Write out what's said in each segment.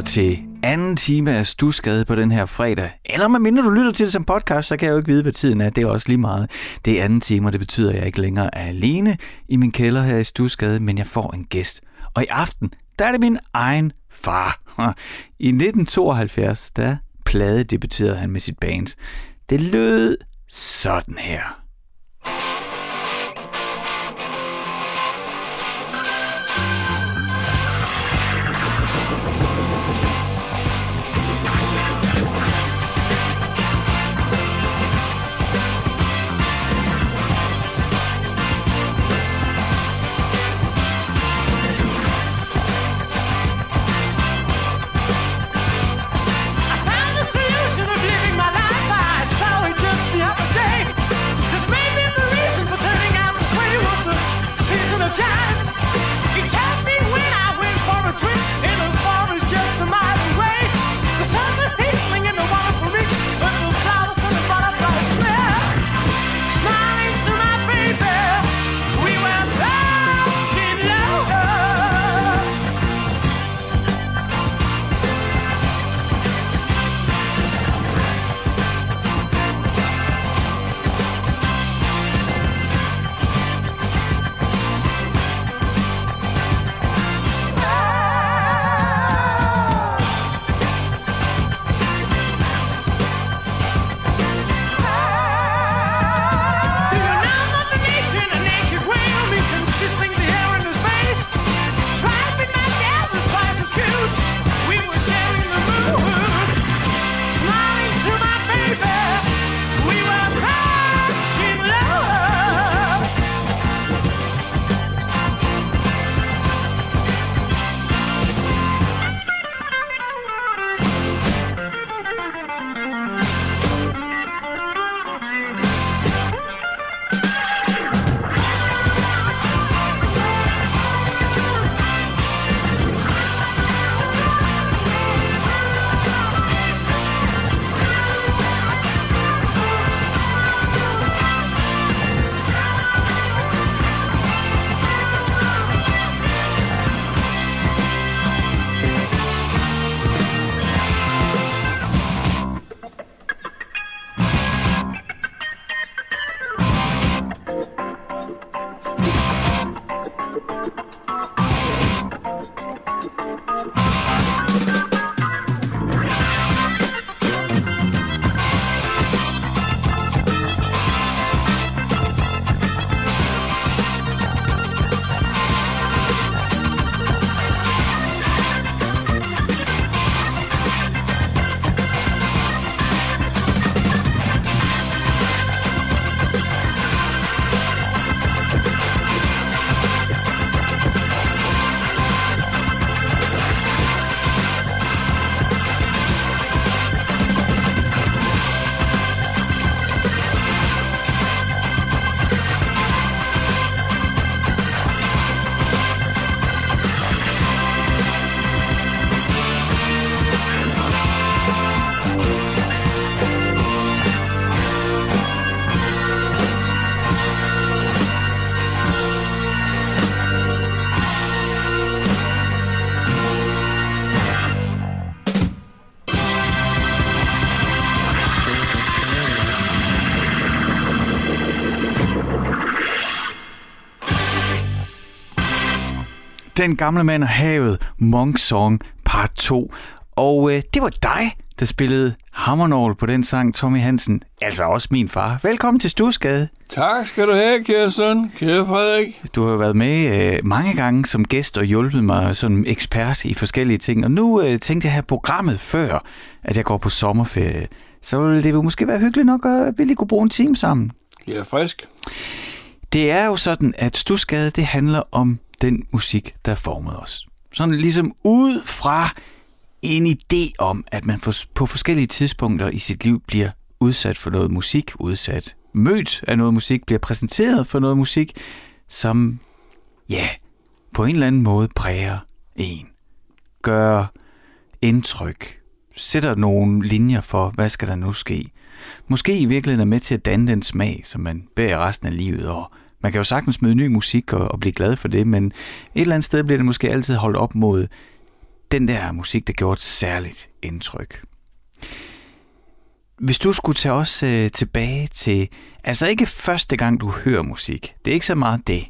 lytter til anden time af Stusgade på den her fredag. Eller med mindre du lytter til det som podcast, så kan jeg jo ikke vide, hvad tiden er. Det er også lige meget. Det er anden time, og det betyder, at jeg ikke længere er alene i min kælder her i Stusgade, men jeg får en gæst. Og i aften, der er det min egen far. I 1972, der plade debuterede han med sit band. Det lød sådan her. Den gamle mand og havet, Monk Song part 2. Og øh, det var dig, der spillede hammernål på den sang, Tommy Hansen. Altså også min far. Velkommen til Stusgade. Tak skal du have, kære søn. Kære Frederik. Du har været med øh, mange gange som gæst og hjulpet mig som ekspert i forskellige ting. Og nu øh, tænkte jeg have programmet før, at jeg går på sommerferie. Så ville det måske være hyggeligt nok, at vi lige kunne bruge en time sammen. Jeg er frisk. Det er jo sådan, at Stusgade, det handler om den musik, der formede os. Sådan ligesom ud fra en idé om, at man på forskellige tidspunkter i sit liv bliver udsat for noget musik, udsat, mødt af noget musik, bliver præsenteret for noget musik, som, ja, på en eller anden måde præger en. Gør indtryk. Sætter nogle linjer for, hvad skal der nu ske. Måske i virkeligheden er med til at danne den smag, som man bærer resten af livet, og man kan jo sagtens møde ny musik og, og blive glad for det, men et eller andet sted bliver det måske altid holdt op mod den der musik, der gjorde et særligt indtryk. Hvis du skulle tage os øh, tilbage til, altså ikke første gang, du hører musik, det er ikke så meget det,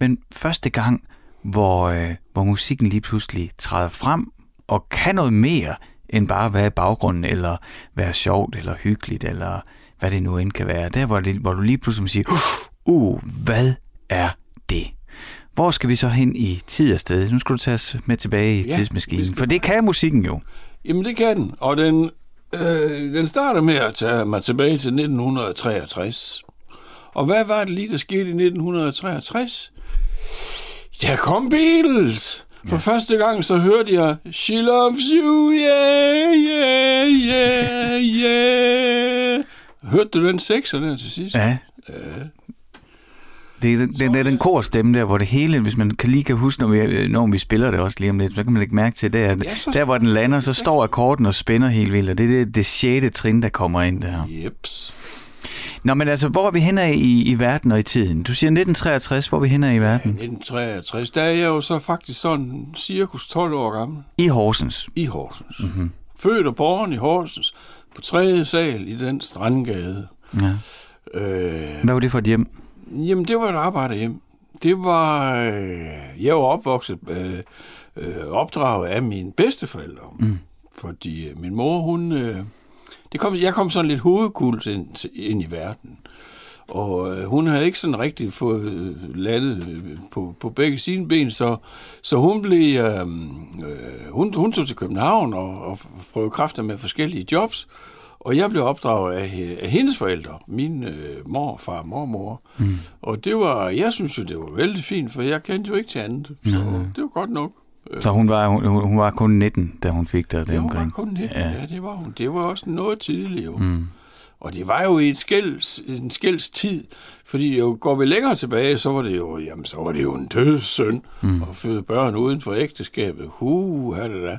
men første gang, hvor, øh, hvor musikken lige pludselig træder frem og kan noget mere end bare være i baggrunden, eller være sjovt, eller hyggeligt, eller hvad det nu end kan være. Der, hvor, det, hvor du lige pludselig siger, uh, hvad er det? Hvor skal vi så hen i tid og sted? Nu skal du tage os med tilbage i Ja, tidsmaskinen, skal- for det kan musikken jo. Jamen, det kan den. Og den, øh, den starter med at tage mig tilbage til 1963. Og hvad var det lige, der skete i 1963? Der kom Beatles! For første gang så hørte jeg She loves you, yeah, yeah, yeah, yeah. Hørte du den sekser der til sidst? Ja. Det er den, den, den, den korstemme der, hvor det hele, hvis man kan lige kan huske, når vi, når vi spiller det også lige om lidt, så kan man lægge mærke til, det er, Ja, så- der hvor den lander, så står akkorden og spænder helt vildt, og det er det, det sjette trin, der kommer ind der. Jeps. Nå, men altså, hvor er vi henne i, i verden og i tiden? Du siger 1963, hvor er vi henne i verden? 1963, der er jeg jo så faktisk sådan cirkus 12 år gammel. I Horsens. i Horsens. Mm-hmm. Født og born i Horsens, på tredje sal i den strandgade. Ja. Øh, Hvad var det for et hjem? Jamen, det var et arbejderhjem. Det var... Øh, jeg var opvokset, øh, øh, opdraget af mine bedsteforældre. Mm. Fordi øh, min mor, hun... Øh, det kom, jeg kom sådan lidt hovedkult ind, ind i verden. Og øh, hun havde ikke sådan rigtig fået øh, landet øh, på, på begge sine ben, så, så hun blev, øh, øh, hun, hun tog til København og, og prøvede kræfter med forskellige jobs. Og jeg blev opdraget af, af hendes forældre, min øh, mor, far mormor. Mm. Og det var, jeg synes jo, det var vældig fint, for jeg kendte jo ikke til andet. Så det var godt nok. Så hun var, hun, hun var kun 19, da hun fik dig Ja, hun var omkring. kun 19, ja. ja, det var hun. Det var også noget tidligt jo. Mm. Og det var jo i et skælds, en skælds tid, fordi jo går vi længere tilbage, så var det jo, jamen, så var det jo en dødssynd mm. at føde børn uden for ægteskabet. Hu, er det da.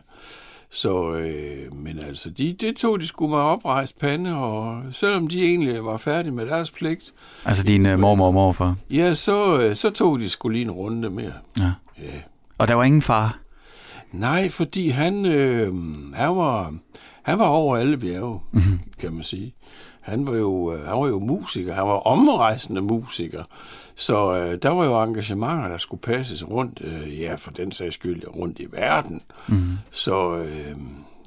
Så, øh, men altså, de, det tog de skulle med oprejst pande, og selvom de egentlig var færdige med deres pligt, Altså din uh, mormor og morfar. ja, så, øh, så tog de skulle lige en runde mere. Ja. Ja. Og der var ingen far. Nej, fordi han, øh, han, var, han var over alle bjerge, mm-hmm. kan man sige. Han var, jo, øh, han var jo musiker, han var omrejsende musiker, så øh, der var jo engagementer, der skulle passes rundt, øh, ja, for den sags skyld, rundt i verden. Mm-hmm. Så øh,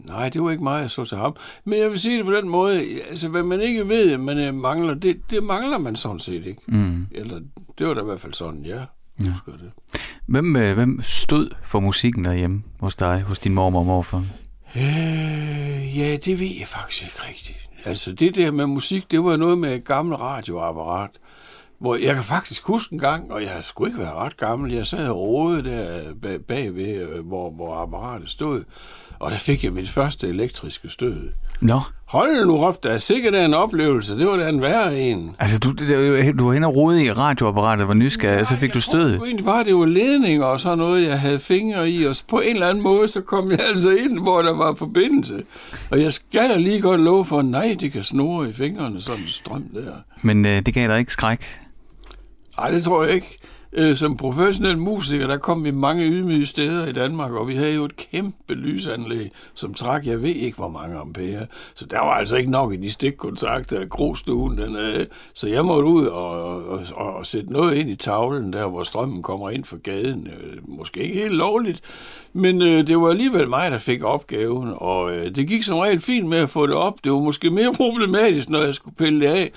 nej, det var ikke meget, jeg så til ham. Men jeg vil sige det på den måde, altså hvad man ikke ved, man øh, mangler, det, det mangler man sådan set ikke. Mm. Eller det var da i hvert fald sådan, ja. Husker det. Hvem, øh, hvem stod for musikken derhjemme hos dig, hos din mormor og morfar? Øh, ja, det ved jeg faktisk ikke rigtigt. Altså, det der med musik, det var noget med et gammelt radioapparat. Hvor jeg kan faktisk huske en gang, og jeg skulle ikke være ret gammel, jeg sad og rode der bag- bagved, øh, hvor, hvor apparatet stod, og der fik jeg mit første elektriske stød. Nå, Hold nu op, der er sikkert en oplevelse. Det var da en værre en. altså du, det, du var hen og rode i radioapparatet, var nysgerrig, og så fik du stød. Det var egentlig bare, det var ledninger og sådan noget, jeg havde fingre i, og på en eller anden måde, så kom jeg altså ind, hvor der var forbindelse. Og jeg skal da lige godt love for, nej, det kan snurre i fingrene, sådan en strøm der. Men øh, det gav dig ikke skræk. Nej, det tror jeg ikke. Øh, Som professionel musiker, der kom vi mange ydmyge steder i Danmark, og vi havde jo et kæmpe lysanlæg, som trak, jeg ved ikke, hvor mange ampere. Så der var altså ikke nok i de stikkontakter af grostuen. Den, øh, så jeg måtte ud og, og, og, og sætte noget ind i tavlen, der hvor strømmen kommer ind fra gaden. Øh, Måske ikke helt lovligt, men øh, det var alligevel mig, der fik opgaven, og øh, det gik som regel fint med at få det op. Det var måske mere problematisk, når jeg skulle pille det af.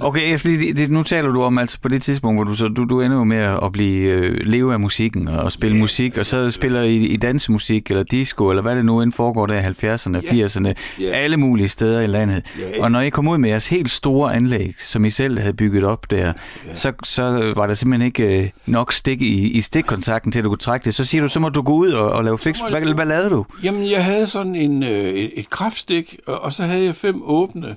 Okay, jeg skal lige, det, nu taler du om altså på det tidspunkt, hvor du så du, du ender jo med at blive øh, leve af musikken og, spille Ja, musik, og så spiller I, I dansemusik eller disco, eller hvad det nu end foregår der i 70'erne, Ja. 80'erne, Ja. alle mulige steder i landet. Ja. Og når I kom ud med jeres helt store anlæg, som I selv havde bygget op der, så, så var der simpelthen ikke øh, nok stik i, i stikkontakten til, at du kunne trække det. Så siger du, så må du gå ud og, og lave fix. Hvad, hvad lavede du? Jamen, jeg havde sådan en, øh, et, et kraftstik, og, og så havde jeg fem åbne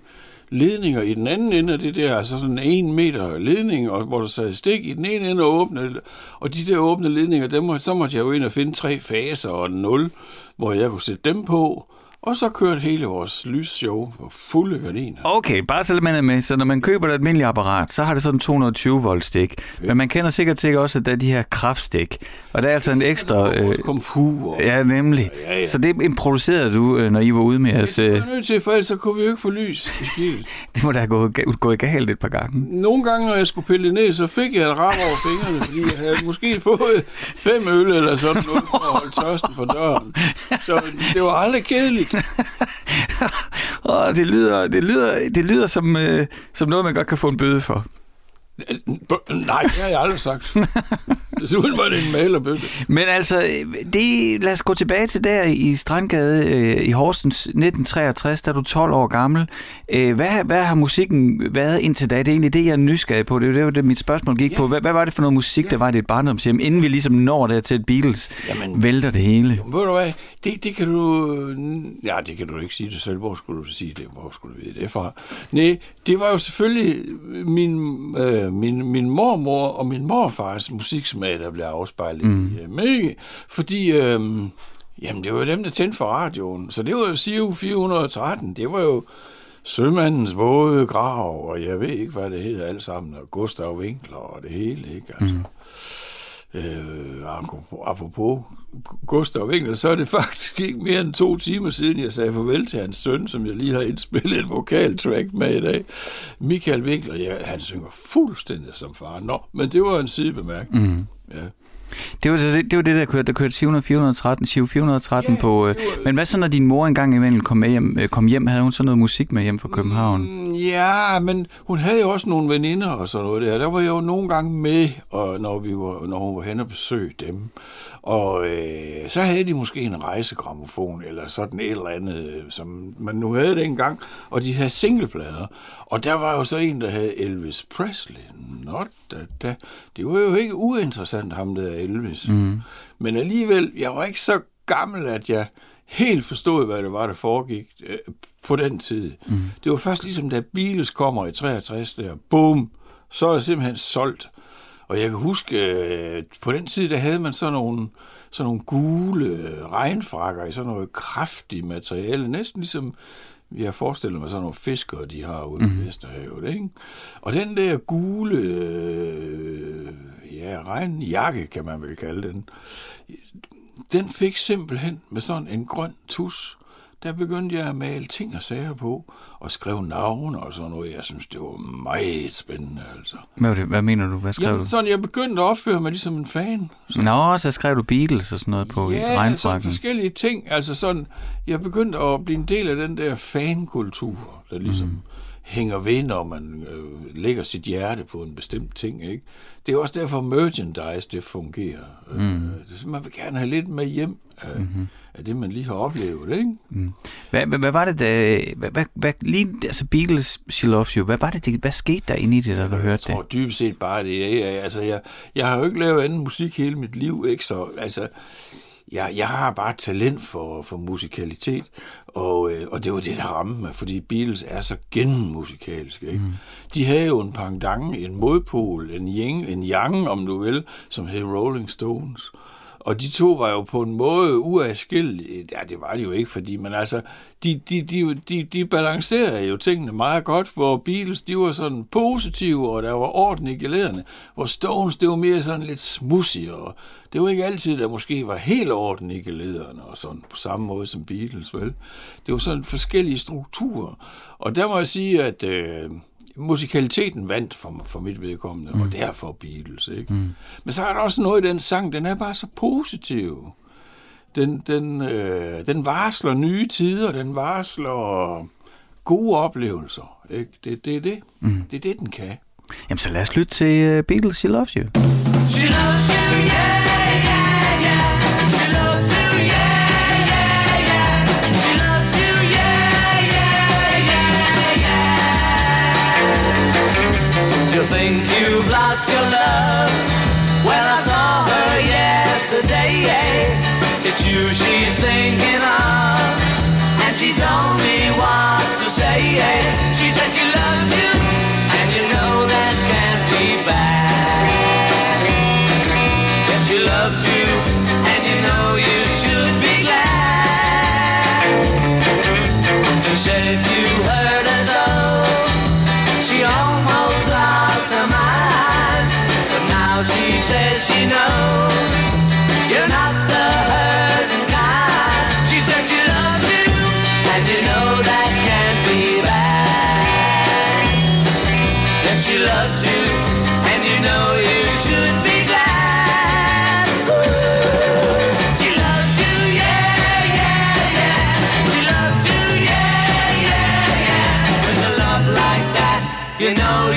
ledninger i den anden ende af det der, altså sådan en meter ledning, og, hvor der sad stik i den ene ende og åbne, og de der åbne ledninger, dem, må- så måtte jeg jo ind og finde tre faser og en nul, hvor jeg kunne sætte dem på, Og så kørte hele vores lysshow for fulde gardiner. Okay, bare så man er med. Så når man køber et almindeligt apparat, så har det sådan en 220 volt stik. Men man kender sikkert til også, at der er de her kraftstik. Og der er altså en ekstra... Øh, komfur. Ja, nemlig. Ja, ja. Så det improviserede du, øh, når I var ude med os... Det var nødt til, for ellers så kunne vi jo ikke få lys i skibet. det må da have gået, gået galt et par gange. Nogle gange, når jeg skulle pille ned, så fik jeg et ram over fingrene, fordi jeg havde måske fået fem øl eller sådan noget for at holde tørsten for døren. Så det var aldrig kedeligt. oh, det, lyder, det, lyder, det lyder som, øh, som noget, man godt kan få en bøde for. Nej, det har jeg aldrig sagt. Desuden var det en malerbøtte. Men altså, det, lad os gå tilbage til der i Strandgade øh, i Horsens 1963, da du er 12 år gammel. Øh, hvad, hvad har musikken været indtil da? Det er egentlig det, jeg er nysgerrig på. Det er jo det, mit spørgsmål gik ja. på. Hvad, hvad var det for noget musik, ja. der var i dit barndomshjem, inden vi ligesom når der til et Beatles Jamen, vælter det hele? Jo, ved du hvad, det, det kan du... Ja, det kan du ikke sige det selv. Hvor skulle du sige det? Hvor skulle du vide det fra? Nej, det var jo selvfølgelig min, øh, min, min mormor og min morfars musiksmag, der blev afspejlet mm. i mig. Fordi... Øh, Jamen, det var jo dem, der tændte for radioen. Så det var jo CU 413. Det var jo Sømandens våde grav, og jeg ved ikke, hvad det hedder alt sammen, og Gustav Winkler og det hele, ikke? Altså. Mm. Øh, apropos Gustav Winkler, så er det faktisk ikke mere end to timer siden, jeg sagde farvel til hans søn, som jeg lige har indspillet et vokaltrack med i dag. Michael Winkler, ja, han synger fuldstændig som far. Nå, men det var en sidebemærkning. Mm. Ja. Det var det, det, var det der kørte, der kørte 700, 413, 413 ja, på... Øh, var... Men hvad så, når din mor engang imellem kom, med hjem, øh, kom hjem? Havde hun så noget musik med hjem fra København? Mm, ja, men hun havde jo også nogle veninder og sådan noget der. Der var jeg jo nogle gange med, og når, vi var, når hun var hen og besøgte dem. Og øh, så havde de måske en rejsegramofon, eller sådan et eller andet, som man nu havde dengang. Og de havde singleplader. Og der var jo så en, der havde Elvis Presley. Not da, da. Det var jo ikke uinteressant, ham der Elvis. Mm. Men alligevel, jeg var ikke så gammel, at jeg helt forstod, hvad det var, der foregik øh, på den tid. Mm. Det var først ligesom, da Beatles kommer i 63 der, boom, så er jeg simpelthen solgt. Og jeg kan huske, øh, på den tid, der havde man sådan nogle, sådan nogle gule regnfrakker i sådan noget kraftigt materiale, næsten ligesom jeg forestiller mig sådan nogle fiskere, de har ude mm. i Vesterhavet, ikke? Og den der gule, øh, ja, regnjakke, kan man vel kalde den, den fik simpelthen med sådan en grøn tus, der begyndte jeg at male ting og sager på, og skrive navne og sådan noget. Jeg synes, det var meget spændende, altså. Hvad, det, hvad mener du? Hvad skrev Jamen, du? sådan, jeg begyndte at opføre mig ligesom en fan. Så. Nå, så skrev du Beatles og sådan noget på ja, i regnfrakken. Ja, forskellige ting. Altså sådan, jeg begyndte at blive en del af den der fankultur, der ligesom... Mm hænger ved, når man øh, lægger sit hjerte på en bestemt ting. Ikke? Det er også derfor, merchandise det fungerer. Mm. Øh, man vil gerne have lidt med hjem af, mm-hmm. af det, man lige har oplevet. Ikke? Mm. Hvad, hvad, hvad var det, der, hvad, hvad, hvad, lige, altså Beatles, She Loves You, hvad var det, det hvad skete der inde i det, da du hørte det? Jeg tror dybest set bare det. Jeg, altså, jeg, jeg har jo ikke lavet anden musik hele mit liv, ikke? så altså, jeg, jeg har bare talent for, for musikalitet, og, øh, og det var det, der ramte mig, fordi Beatles er så genmusikalske. Ikke? Mm. De havde jo en pangdang, en modpol, en yin, en yang, om du vil, som hed Rolling Stones. Og de to var jo på en måde uadskillelige. Ja, det var de jo ikke, fordi, men altså, de, de, de, de, de balancerede jo tingene meget godt, hvor Beatles, de var sådan positive, og der var orden i gelederne, hvor Stones, det var mere sådan lidt smussig, og det var ikke altid, der måske var helt orden i gelederne, og sådan på samme måde som Beatles, vel? Det var sådan forskellige strukturer. Og der må jeg sige, at øh, musikaliteten vandt for, for mit vedkommende, mm. og derfor Beatles, ikke? Mm. Men så er der også noget i den sang, den er bare så positiv. Den, den, øh, den varsler nye tider, den varsler gode oplevelser, ikke? Det, det er det. Mm. Det er det, den kan. Jamen, så lad os lytte til uh, Beatles, She Loves You. She loves you, yeah! It's you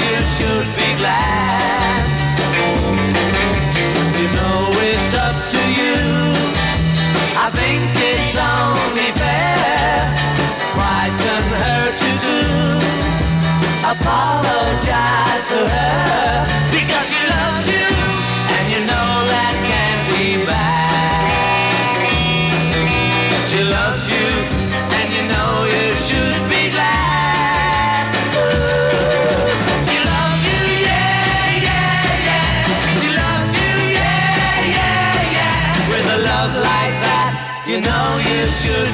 you should be glad. You know it's up to you. I think it's only fair. Pride can hurt you too. Apologize to her because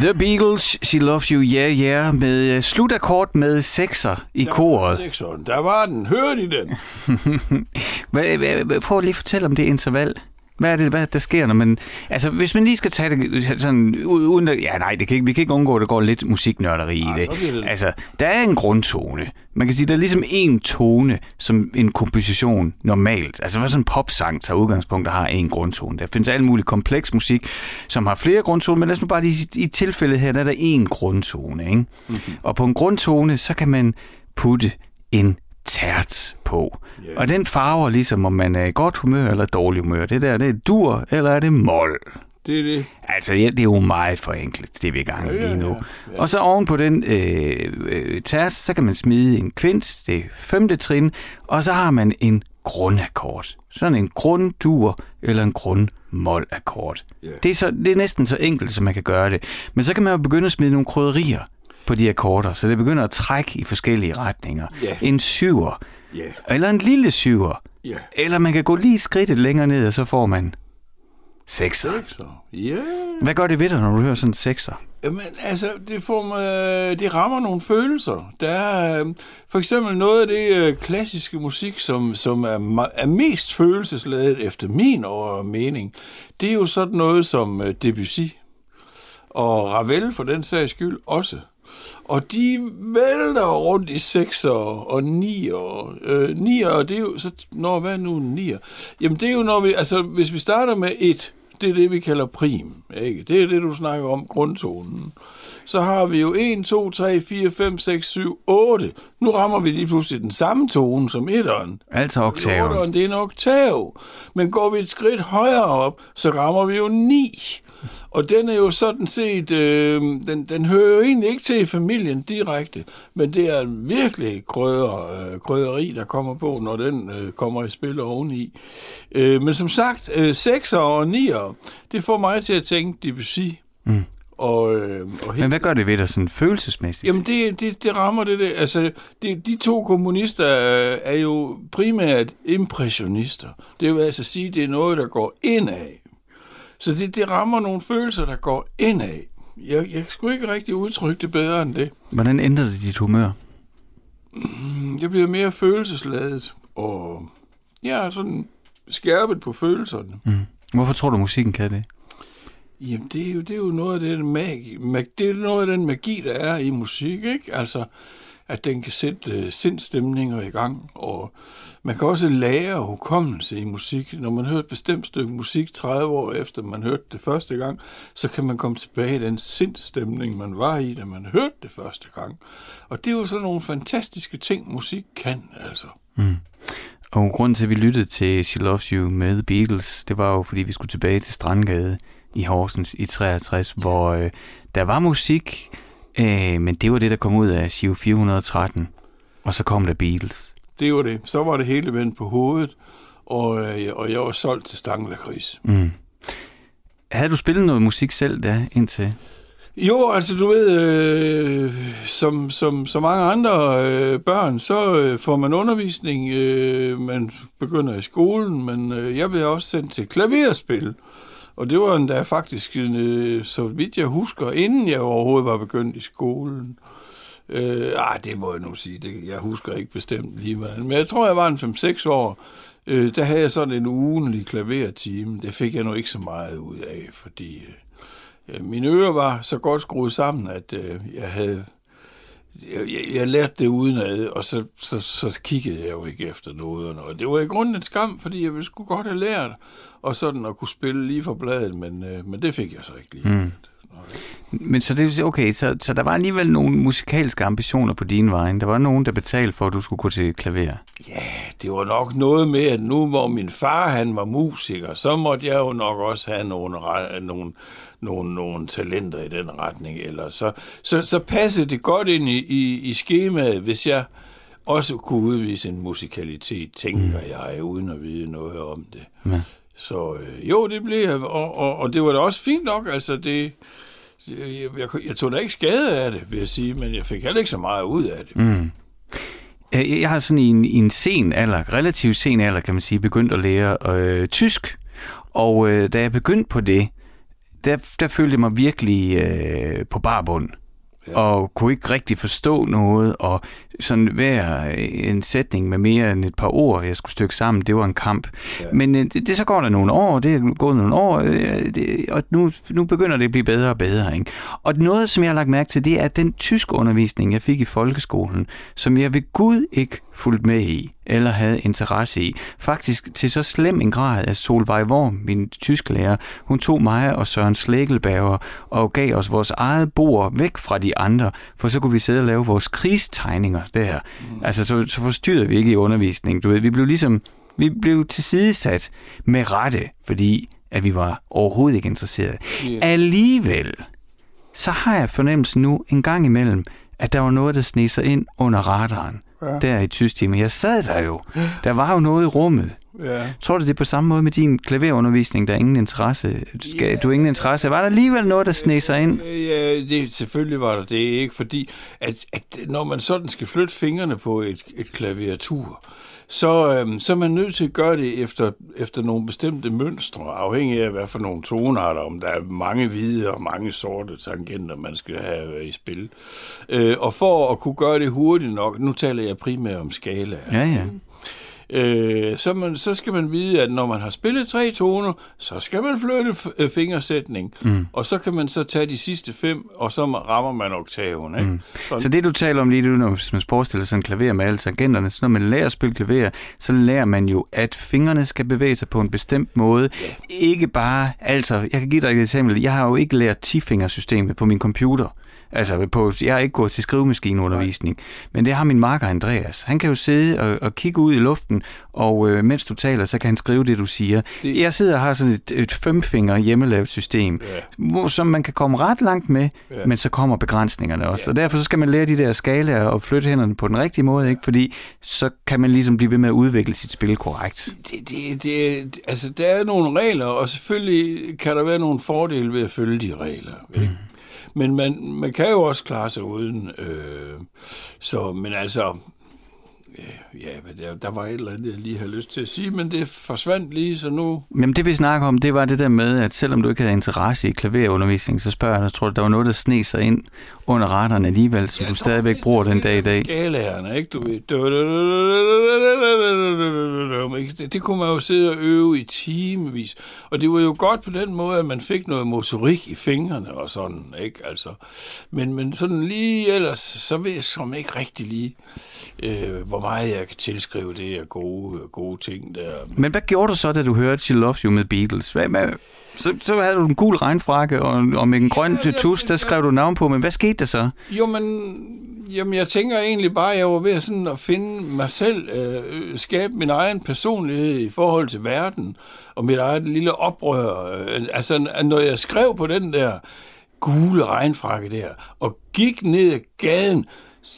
The Beatles, She Loves You, Yeah Yeah, med øh, slutakkord med sekser i Der koret. sekseren. Der var den. Hørte I den? Prøv lige at fortælle om det interval. Hvad er det, hvad der sker, når man... Altså, hvis man lige skal tage det sådan... Uden at, ja, nej, det kan ikke, vi kan ikke undgå, at der går lidt musiknørderi i Nej, det. Altså, der er en grundtone. Man kan sige, der er ligesom en tone, som en komposition normalt. Altså, hvad sådan en popsang tager udgangspunkt og har en grundtone. Der findes alt muligt kompleks musik, som har flere grundtoner, men lad os nu bare lige i tilfældet her, der er der en grundtone, ikke? Mm-hmm. Og på en grundtone, så kan man putte en tært på. Ja. Og den farver ligesom, om man er i godt humør eller dårlig humør. Det der, det er dur, eller er det mol? Det er det. Altså, ja, det er jo meget forenklet, det vi er i gang i Ja, lige nu. ja, ja. Og så oven på den øh, øh, tært, så kan man smide en kvint, det er femte trin, og så har man en grundakkord. Sådan en grunddur eller en grundmol-akkord. Ja. Det, er så, det er næsten så enkelt, som man kan gøre det. Men så kan man jo begynde at smide nogle krydderier på de akkorder, så det begynder at trække i forskellige retninger. Ja. En syver, Ja, eller en lille syver, ja. eller man kan gå lige skridtet længere ned, og så får man sekser. Sekser. Ja. Hvad gør det ved dig, når du hører sådan en sekser? Jamen, altså, det, får mig, det rammer nogle følelser. Der er øh, for eksempel noget af det øh, klassiske musik, som, som er, er mest følelsesladet efter min over mening. Det er jo sådan noget som øh, Debussy og Ravel for den sags skyld også. Og de vælter rundt i sekser og nier. Øh, nier, det er jo... Så, når, hvad er nu en nier? Jamen, det er jo, når vi... Altså, hvis vi starter med et, det er det, vi kalder prim. Ikke? Det er det, du snakker om, grundtonen. Så har vi jo 1, 2, 3, 4, 5, 6, 7, 8. Nu rammer vi lige pludselig den samme tone som etteren. Altså oktaven. Otteren, det er en oktav. Men går vi et skridt højere op, så rammer vi jo 9. Og den er jo sådan set, øh, den, den hører jo egentlig ikke til i familien direkte, men det er en virkelig krøder, øh, krøderi, der kommer på, når den øh, kommer i spil oveni. Øh, men som sagt, øh, 6'er og 9'er, det får mig til at tænke Debussy. Mm. Og, øh, og Men hvad gør det ved dig sådan følelsesmæssigt? Jamen, det, det, det rammer det der. Altså, det, de to kommunister er, er jo primært impressionister. Det vil altså sige, det er noget, der går indad. Så det, det rammer nogle følelser, der går indad. Jeg, jeg skulle ikke rigtig udtrykke det bedre end det. Hvordan ændrer det dit humør? Jeg bliver mere følelsesladet, og jeg er sådan skærpet på følelserne. Mm. Hvorfor tror du, musikken kan det? Jamen, det er jo, det er jo noget af den magi, mag- det er noget af den magi, der er i musik, ikke? Altså, at den kan sætte uh, sindstemninger i gang, og man kan også lære hukommelse i musik. Når man hører et bestemt stykke musik 30 år efter man hørte det første gang, så kan man komme tilbage i den sindstemning, man var i, da man hørte det første gang. Og det er jo sådan nogle fantastiske ting, musik kan, altså. Og grunden til, at vi lyttede til She Loves You med The Beatles, det var jo, fordi vi skulle tilbage til Strandgade i Horsens i 63, hvor øh, der var musik, øh, men det var det, der kom ud af Shiv 413, og så kom der Beatles. Det var det. Så var det hele vendt på hovedet, og, øh, og jeg var solgt til stangelakris. Mm. havde du spillet noget musik selv da indtil? Jo, altså du ved, øh, som, som, som mange andre øh, børn, så øh, får man undervisning, øh, man begynder i skolen, men øh, jeg blev også sendt til klaverspil. Og det var endda faktisk, øh, så vidt jeg husker, inden jeg overhovedet var begyndt i skolen. Øh, ah, det må jeg nu sige, det, jeg husker ikke bestemt lige hvad. Men jeg tror, jeg var en 5-6 år, øh, der havde jeg sådan en ugenlig klavertime. Det fik jeg nu ikke så meget ud af, fordi... Øh, øh mine ører var så godt skruet sammen, at øh, jeg havde jeg, jeg, jeg lærte det udenad, og så, så, så kiggede jeg jo ikke efter noget. Og det var i grunden en skam, fordi jeg skulle godt have lært og sådan at kunne spille lige for bladet, men, øh, men det fik jeg så ikke lige. Mm. Men så det okay, så, så der var alligevel nogle musikalske ambitioner på din vej. Der var nogen, der betalte for, at du skulle gå til klaver. Ja, det var nok noget med, at nu hvor min far han var musiker, så måtte jeg jo nok også have nogle, nogle, nogle, nogle talenter i den retning. Eller så, så, så passede det godt ind i, i, i skemaet, hvis jeg også kunne udvise en musikalitet, tænker mm. jeg, uden at vide noget om det. Ja. Så øh, jo, det blev og, og, og det var da også fint nok. Altså, det, jeg, jeg, jeg tog da ikke skade af det, vil jeg sige, men jeg fik heller ikke så meget ud af det. Mm. Jeg har sådan i en, i en sen alder, relativt sen alder, kan man sige, begyndt at lære øh, tysk. Og øh, da jeg begyndte på det, der, der følte jeg mig virkelig øh, på barbund og kunne ikke rigtig forstå noget, og sådan hver en sætning med mere end et par ord, jeg skulle stykke sammen, det var en kamp. Ja. Men øh, det, det, så går der nogle år, det er gået nogle år, øh, det, og nu, nu begynder det at blive bedre og bedre. Ikke? Og noget, som jeg har lagt mærke til, det er den tysk undervisning, jeg fik i folkeskolen, som jeg ved Gud ikke fulgt med i, eller havde interesse i. Faktisk til så slem en grad, at Solvej Worm, min tysklærer, hun tog mig og Søren Slægelbauer og gav os vores eget bord væk fra de andre, for så kunne vi sidde og lave vores krigstegninger der. Mm. Altså, så, så forstyrrede vi ikke i undervisningen. Du ved, vi blev ligesom, vi blev tilsidesat med rette, fordi at vi var overhovedet ikke interesserede. Yeah. Alligevel, så har jeg fornemmelsen nu en gang imellem, at der var noget, der sneg sig ind under radaren ja. der i tysk time. Jeg sad der jo. Der var jo noget i rummet. Ja. Tror du, det er på samme måde med din klaverundervisning, der er ingen interesse? Ja. Du har ingen interesse. Var der alligevel noget, der sneg sig ind? Ja, det, selvfølgelig var der det ikke, fordi at, at når man sådan skal flytte fingrene på et, et klaviatur, så, øh, så er man nødt til at gøre det efter, efter nogle bestemte mønstre, afhængig af, hvad for nogle tonarter, om der er mange hvide og mange sorte tangenter, man skal have øh, i spil. Øh, og for at kunne gøre det hurtigt nok, nu taler jeg primært om skala. Ja, ja øh, så, man, så skal man vide, at når man har spillet tre toner, så skal man flytte øh, fingersætning, mm. og så kan man så tage de sidste fem, og så rammer man oktaven. Ikke? Mm. Så det du taler om lige nu, når man forestiller sig en klaver med alle tangenterne, så når man lærer at spille klaver, så lærer man jo, at fingrene skal bevæge sig på en bestemt måde. Yeah. Ikke bare, altså, jeg kan give dig et eksempel, jeg har jo ikke lært 10-fingersystemet på min computer. Altså, på, jeg har ikke gået til skrivemaskineundervisning, Nej. men det har min marker Andreas. Han kan jo sidde og, og kigge ud i luften, og øh, mens du taler, så kan han skrive det, du siger. Det... Jeg sidder og har sådan et, et femfinger hjemmelavet system, ja. som man kan komme ret langt med, ja. men så kommer begrænsningerne også. Ja. Og derfor så skal man lære de der skalaer og flytte hænderne på den rigtige måde, ikke? fordi så kan man ligesom blive ved med at udvikle sit spil korrekt. Det, det, det, altså, der er nogle regler, og selvfølgelig kan der være nogle fordele ved at følge de regler. Ikke? Mm. Men man, man kan jo også klare sig uden. Øh, så, men altså, ja, der, der var et eller andet, jeg lige havde lyst til at sige, men det forsvandt lige, så nu... Jamen det vi snakker om, det var det der med, at selvom du ikke havde interesse i klaverundervisning, så spørger jeg, tror, der var noget, der sne sig ind under retterne alligevel, som ja, du stadigvæk bruger den dag i dag. Skalaerne, ikke? Du ved. Det, det kunne man jo sidde og øve i timevis. Og det var jo godt på den måde, at man fik noget motorik i fingrene og sådan, ikke? Altså, men, men sådan lige ellers, så ved jeg som ikke rigtig lige øh, hvor meget jeg kan tilskrive det af gode, gode ting der. Men hvad gjorde du så, da du hørte She Loves You med Beatles? Hvad, hvad, så, så havde du en gul regnfrakke, og, og med en grøn ja, tus, der skrev du navn på, men hvad skete der så? Jo, men jamen, jeg tænker egentlig bare, at jeg var ved sådan at finde mig selv, øh, skabe min egen personlighed i forhold til verden, og mit eget lille oprør. Øh, altså, når jeg skrev på den der gule regnfrakke der, og gik ned ad gaden,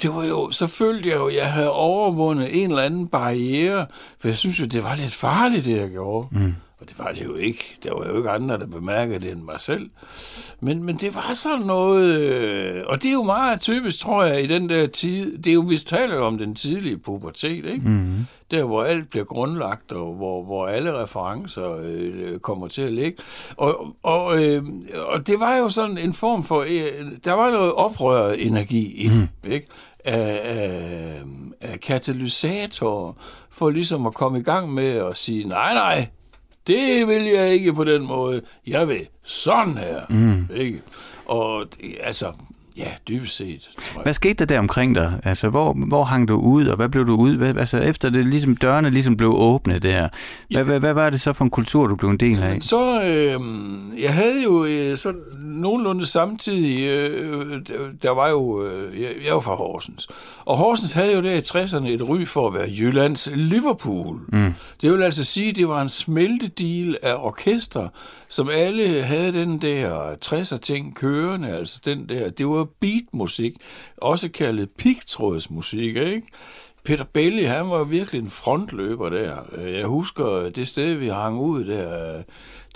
det var jo, så følte jeg jo, at jeg havde overvundet en eller anden barriere, for jeg synes jo, det var lidt farligt, det jeg gjorde. Mm. Det var det jo ikke. Der var jo ikke andre, der bemærkede det end mig selv. Men, men det var sådan noget... Øh, og det er jo meget typisk, tror jeg, i den der tid. Det er jo, vi taler om den tidlige pubertet, ikke? Mm-hmm. Der, hvor alt bliver grundlagt, og hvor, hvor alle referencer øh, kommer til at ligge. Og, og, øh, og det var jo sådan en form for... Øh, der var noget oprøret energi i mm. ikke? Af, af, af katalysatorer, for ligesom at komme i gang med at sige, nej, nej, det vil jeg ikke på den måde. Jeg vil sådan her. Mm. Ikke? Og det, altså, ja, dybest set. Tror jeg. Hvad skete der der omkring dig? Altså, hvor, hvor hang du ud, og hvad blev du ud? Hvad, altså, efter det ligesom dørene ligesom blev åbne der, hvad, hvad, hvad var det så for en kultur, du blev en del af? Så, øh, jeg havde jo øh, så nogenlunde samtidig, øh, der, var jo, øh, jeg, jeg var fra Horsens, og Horsens havde jo der i 60'erne et ry for at være Jyllands Liverpool. Mm. Det vil altså sige, at det var en smeltedil af orkester, som alle havde den der 60'er ting kørende, altså den der, det var beatmusik, også kaldet pigtrådsmusik, ikke? Peter Belli, han var virkelig en frontløber der. Jeg husker det sted, vi hang ud der,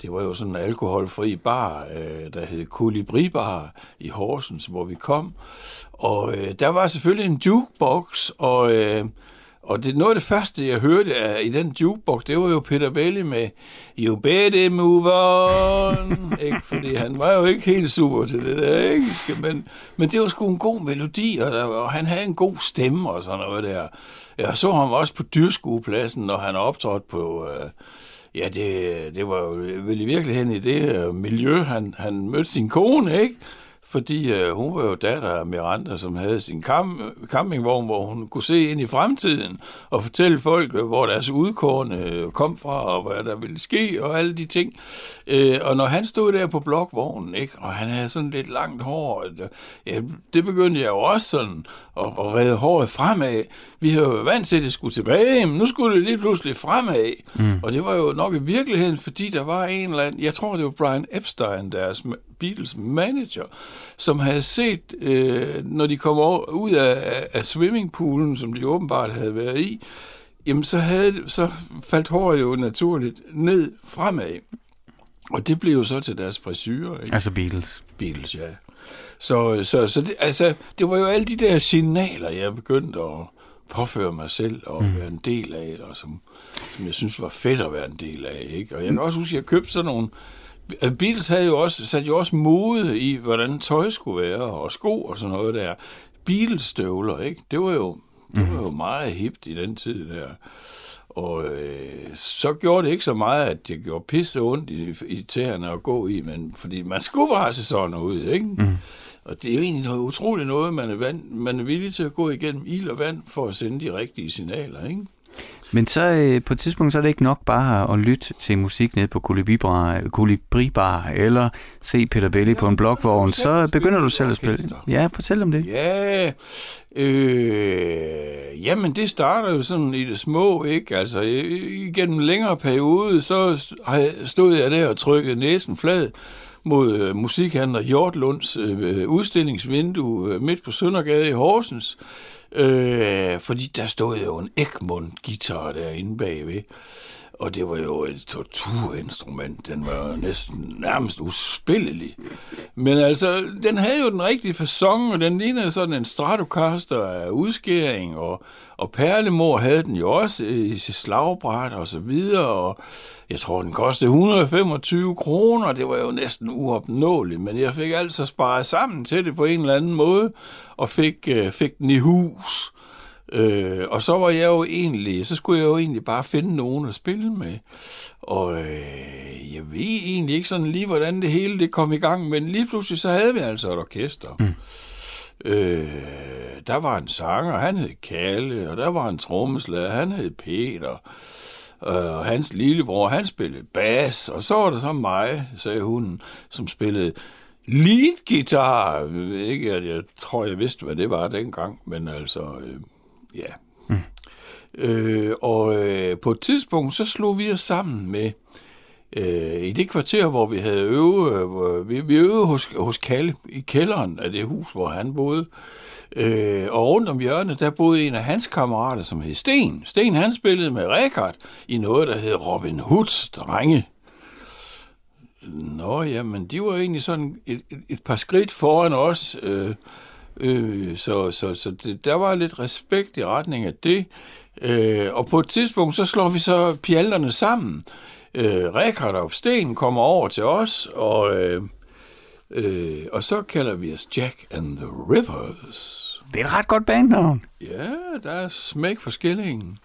det var jo sådan en alkoholfri bar, øh, der hed Kolibri Bar i Horsens, hvor vi kom. Og øh, der var selvfølgelig en jukebox, og, øh, og det, noget af det første, jeg hørte af, i den jukebox, det var jo Peter Belli med You better move on. ikke? Fordi han var jo ikke helt super til det der engelske, men, men det var sgu en god melodi, og, der, og han havde en god stemme og sådan noget der. Jeg så ham også på dyrskuepladsen, når han optrådte på... Øh, Ja, det, det var jo vel i virkeligheden i det øh, miljø, han, han mødte sin kone, ikke? Fordi øh, hun var jo datter af Miranda, som havde sin camp, campingvogn, hvor hun kunne se ind i fremtiden og fortælle folk, øh, hvor deres udkårne øh, kom fra, og hvad der ville ske, og alle de ting. Øh, og når han stod der på blokvognen, ikke, og han havde sådan lidt langt hår, øh, ja, det begyndte jeg jo også sådan at, at redde håret fremad. Vi havde jo vant til, at det skulle tilbage, men nu skulle det lige pludselig fremad. Mm. Og det var jo nok i virkeligheden, fordi der var en eller anden, jeg tror det var Brian Epstein, deres Beatles manager, som havde set, øh, når de kom over, ud af, af swimmingpoolen, som de åbenbart havde været i, jamen så, havde, så faldt håret jo naturligt ned fremad. Og det blev jo så til deres frisyrer. Ikke? Altså Beatles. Beatles, ja. Så, så, så det, altså, det var jo alle de der signaler, jeg begyndte at påføre mig selv og mm. være en del af, og som, som jeg synes var fedt at være en del af. Ikke? Og jeg kan også huske, at jeg købte sådan nogle Beatles havde jo også, sat jo også mode i, hvordan tøj skulle være, og sko og sådan noget der. Beatles-støvler, ikke? Det var jo, det var jo meget hipt i den tid der. Og øh, så gjorde det ikke så meget, at det gjorde pisse ondt i, i tæerne at gå i, men fordi man skulle bare se sådan ud, ikke? Mm. Og det er jo egentlig noget utroligt noget, man er, vand, man er villig til at gå igennem ild og vand for at sende de rigtige signaler, ikke? Men så øh, på et tidspunkt, så er det ikke nok bare at lytte til musik ned på Colibri Bar, eller se Peter Belli ja, på en blokvogn. Så begynder du selv at spille. Ja, fortæl om det. Ja, øh, jamen det starter jo sådan i det små, ikke? Altså igennem en længere periode, så stod jeg der og trykkede næsen flad mod øh, musikhandler Hjortlunds øh, øh, udstillingsvindue øh, midt på Søndergade i Horsens. Øh, fordi der stod jo en Egmont-guitar derinde bagved. Og det var jo et torturinstrument. Den var næsten nærmest uspillelig. Men altså, den havde jo den rigtige fasong, og den lignede sådan en Stratocaster af udskæring, og, og Perlemor havde den jo også i sit slagbræt og så videre, og jeg tror, den kostede 125 kroner, det var jo næsten uopnåeligt, men jeg fik altså sparet sammen til det på en eller anden måde, og fik, øh, fik den i hus. Øh, og så var jeg jo egentlig, så skulle jeg jo egentlig bare finde nogen at spille med. Og øh, jeg ved egentlig ikke sådan lige, hvordan det hele det kom i gang, men lige pludselig så havde vi altså et orkester. Mm. Øh, der var en sanger, han hed Kalle, og der var en trommeslager, han hed Peter. Øh, og hans lillebror, han spillede bas, og så var der så mig, sagde hun, som spillede lead guitar. Ikke at jeg tror, jeg vidste, hvad det var dengang, men altså, øh, ja. Mm. Øh, og øh, på et tidspunkt, så slog vi os sammen med, øh, i det kvarter, hvor vi havde øvet, øh, vi, vi øvede hos, hos Kalle i kælderen af det hus, hvor han boede. Øh, og rundt om hjørnet, der boede en af hans kammerater, som hed Sten. Sten, han spillede med Rekard i noget, der hed Robin Hoods drenge. Nå, jamen, de var egentlig sådan et, et, et par skridt foran os, øh, øh, så, så, så det, der var lidt respekt i retning af det. Øh, og på et tidspunkt, så slår vi så pjalterne sammen. Øh, Rekard og Sten kommer over til os, og, øh, øh, og så kalder vi os Jack and the Rippers. Det er et ret godt bandnavn. Ja, der er smæk for skillingen.